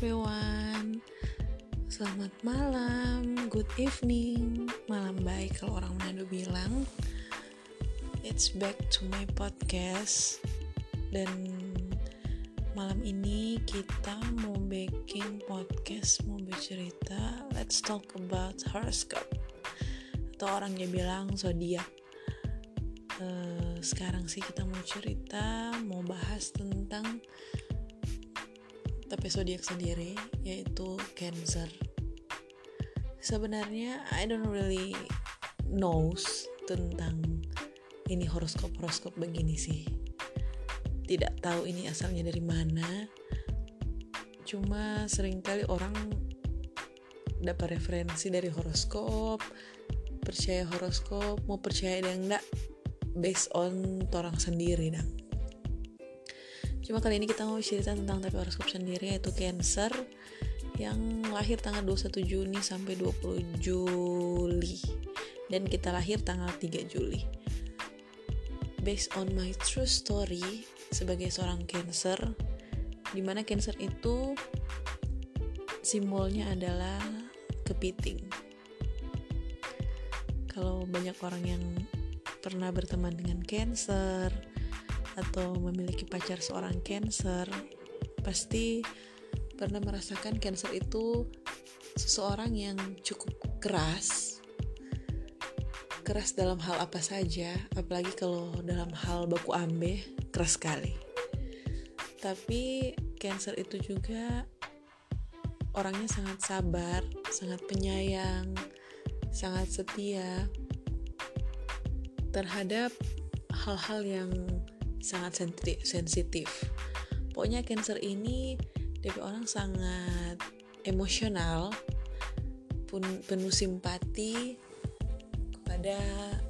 everyone. Selamat malam, good evening. Malam baik kalau orang Manado bilang. It's back to my podcast. Dan malam ini kita mau bikin podcast Mau bercerita. Let's talk about horoscope. Atau orangnya bilang zodiak. Uh, Sekarang sih kita mau cerita Mau bahas tentang tapi zodiak sendiri yaitu Cancer. Sebenarnya I don't really knows tentang ini horoskop-horoskop begini sih. Tidak tahu ini asalnya dari mana. Cuma sering kali orang dapat referensi dari horoskop, percaya horoskop, mau percaya yang enggak based on orang sendiri dong Cuma kali ini kita mau cerita tentang tapi horoskop sendiri yaitu Cancer yang lahir tanggal 21 Juni sampai 20 Juli dan kita lahir tanggal 3 Juli. Based on my true story sebagai seorang Cancer di mana Cancer itu simbolnya adalah kepiting. Kalau banyak orang yang pernah berteman dengan Cancer, atau memiliki pacar seorang Cancer pasti pernah merasakan Cancer itu seseorang yang cukup keras. Keras dalam hal apa saja apalagi kalau dalam hal baku ambe keras sekali. Tapi Cancer itu juga orangnya sangat sabar sangat penyayang sangat setia terhadap hal-hal yang sangat sensitif. Pokoknya cancer ini dari orang sangat emosional pun penuh simpati kepada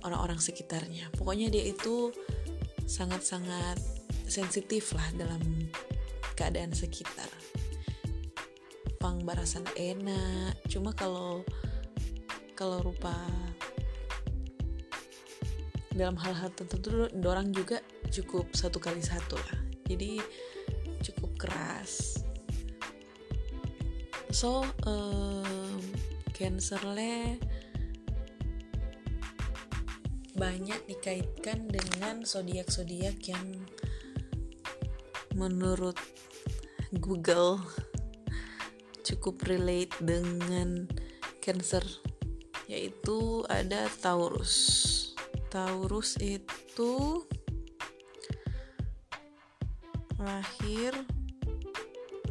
orang-orang sekitarnya. Pokoknya dia itu sangat-sangat sensitif lah dalam keadaan sekitar. Pang barasan enak cuma kalau kalau rupa dalam hal-hal tertentu orang juga cukup satu kali satu lah jadi cukup keras so um, cancer le banyak dikaitkan dengan zodiak-zodiak yang menurut Google cukup relate dengan Cancer yaitu ada Taurus. Taurus itu lahir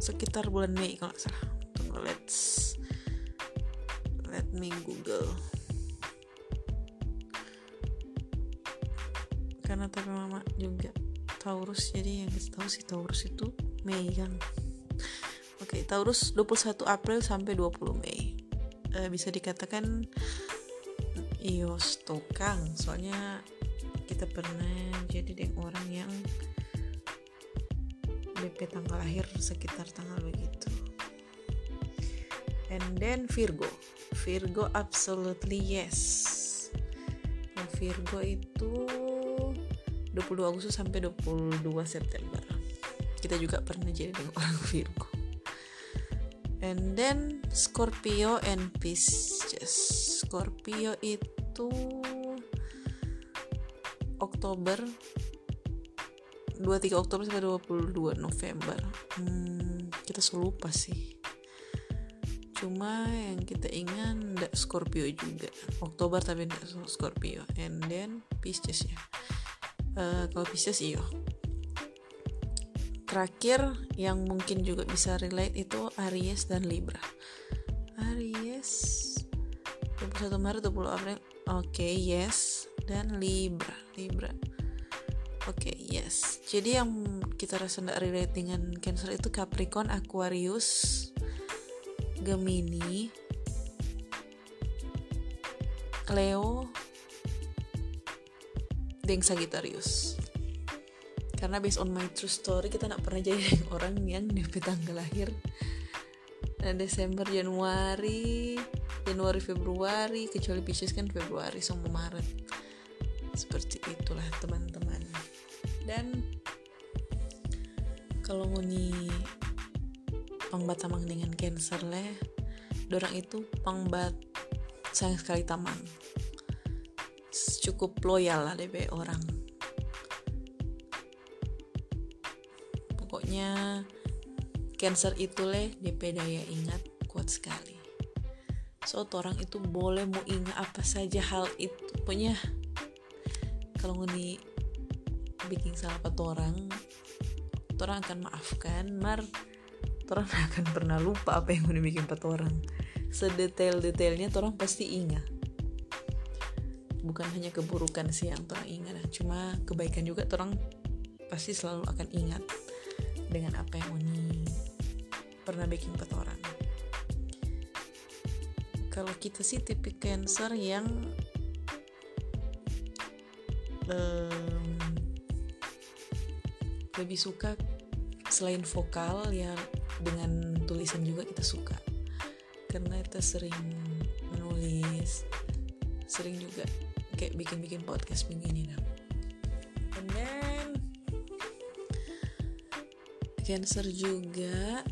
sekitar bulan Mei kalau nggak salah. Tunggu let's let me google. Karena tapi mama juga Taurus jadi yang kita tahu sih Taurus itu Mei kan? Oke okay, Taurus 21 April sampai 20 Mei. Uh, bisa dikatakan ios tokang soalnya kita pernah jadi dengan orang yang BP tanggal lahir sekitar tanggal begitu. And then Virgo. Virgo absolutely yes. Nah, Virgo itu 22 Agustus sampai 22 September. Kita juga pernah jadi dengan orang Virgo and then Scorpio and Pisces. Scorpio itu Oktober. 23 Oktober sampai 22 November. Hmm, kita selalu lupa sih. Cuma yang kita ingat ndak Scorpio juga. Oktober tapi ndak Scorpio. And then Pisces ya. Uh, kalau Pisces iyo terakhir yang mungkin juga bisa relate itu Aries dan Libra Aries 21 Maret 20 April oke okay, yes dan Libra Libra Oke, okay, yes. Jadi yang kita rasa tidak relate dengan Cancer itu Capricorn, Aquarius, Gemini, Leo, dan Sagittarius. Karena based on my true story kita tidak pernah jadi orang yang DP tanggal lahir. Dan Desember, Januari, Januari, Februari, kecuali Pisces kan Februari sampai Maret. Seperti itulah teman-teman. Dan kalau ngoni pangbat samang dengan cancer leh dorang itu pangbat sayang sekali tamang. Cukup loyal lah DP orang pokoknya cancer itu leh DP daya ingat kuat sekali. So orang itu boleh mau ingat apa saja hal itu. Pokoknya kalau ngoni bikin salah apa orang orang akan maafkan mar orang akan pernah lupa apa yang udah bikin empat orang sedetail-detailnya orang pasti ingat. Bukan hanya keburukan sih yang orang ingat cuma kebaikan juga orang pasti selalu akan ingat dengan apa yang Uni pernah bikin empat orang. Kalau kita sih tipe cancer yang um, lebih suka selain vokal ya dengan tulisan juga kita suka. Karena kita sering menulis sering juga kayak bikin-bikin podcast begini nah cancer juga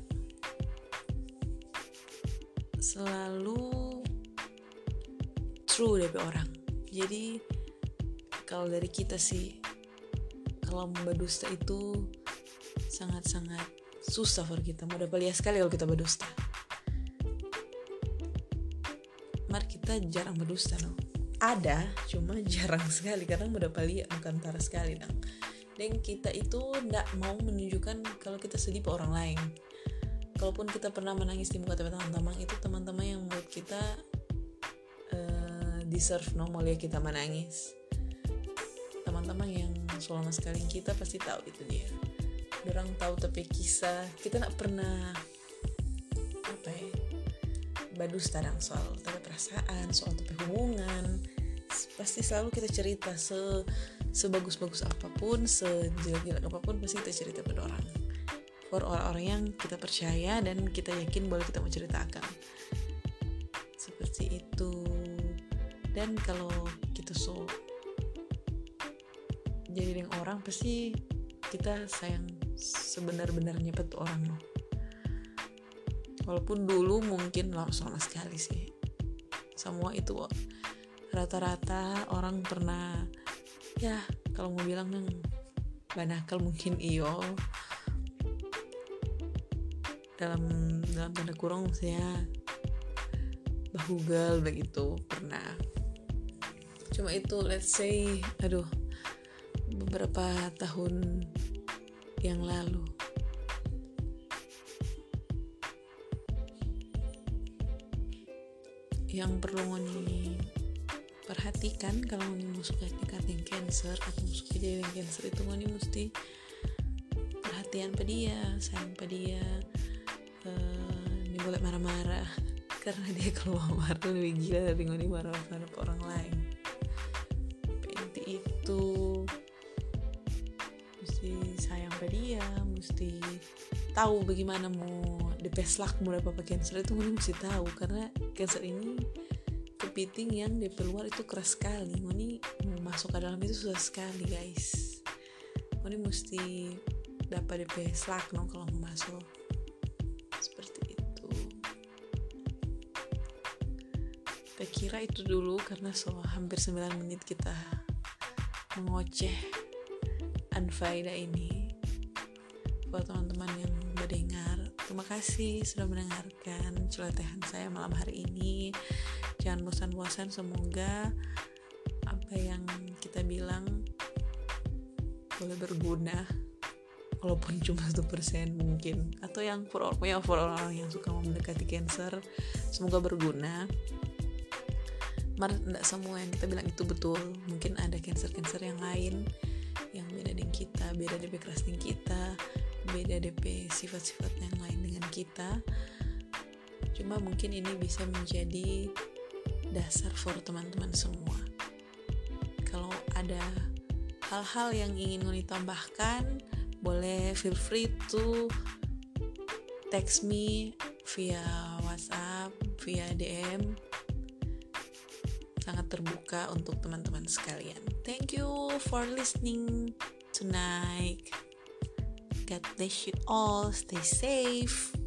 selalu true dari orang. Jadi kalau dari kita sih kalau berdusta itu sangat-sangat susah for kita. Mau dapat lihat sekali kalau kita berdusta mari kita jarang berdusta no. Ada cuma jarang sekali. Karena udah lihat bukan tara sekali dong dan kita itu tidak mau menunjukkan kalau kita sedih ke orang lain. Kalaupun kita pernah menangis di muka teman-teman itu teman-teman yang menurut kita uh, deserve no mau lihat kita menangis. Teman-teman yang selama sekali kita pasti tahu itu dia. Orang tahu tapi kisah. Kita nggak pernah apa ya badus tadang soal tapi perasaan soal tapi hubungan. Pasti selalu kita cerita se sebagus-bagus apa pun sejelek-jelek apa pun pasti kita cerita pada orang. For orang-orang yang kita percaya dan kita yakin boleh kita mau ceritakan seperti itu. Dan kalau kita so jadi dengan orang pasti kita sayang sebenar-benarnya petu orang. Loh walaupun dulu mungkin lama sekali sih. Semua itu rata-rata orang pernah ya kalau mau bilang neng banakal mungkin iyo. Dalam dalam tanda kurung saya bahugal begitu pernah. Cuma itu let's say aduh beberapa tahun yang lalu. Yang perlu ngoni perhatikan kalau mau suka tingkatin cancer atau mau suka jadi cancer itu ngoni mesti perhatian pada dia sayang pada dia uh, ini boleh marah-marah karena dia kalau marah lebih gila dari ngoni marah-marah ke orang lain. Inti itu mesti sayang pada dia mesti tahu bagaimana mau di peslak mau dapat cancer itu mesti tahu karena cancer ini kepiting yang di luar itu keras sekali. Ngoni mau masuk ke dalam itu susah sekali guys. Ngoni mesti dapat DP slak no kalau mau masuk. Seperti itu. Saya kira itu dulu karena so hampir 9 menit kita mengoceh anfaida ini. Buat teman-teman yang mendengar terima kasih sudah mendengarkan celotehan saya malam hari ini jangan bosan-bosan semoga apa yang kita bilang boleh berguna walaupun cuma satu persen mungkin. Atau yang for ya for orang yang suka mendekati cancer semoga berguna. Mar tidak semua yang kita bilang itu betul. Mungkin ada cancer-cancer yang lain yang beda dengan kita beda DP keras kita beda DP sifat-sifat yang lain dengan kita. Cuma mungkin ini bisa menjadi dasar for teman-teman semua. Kalau ada hal-hal yang ingin Ngoni tambahkan, boleh feel free to text me via WhatsApp, via DM. Sangat terbuka untuk teman-teman sekalian. Thank you for listening tonight. God bless you all. Stay safe.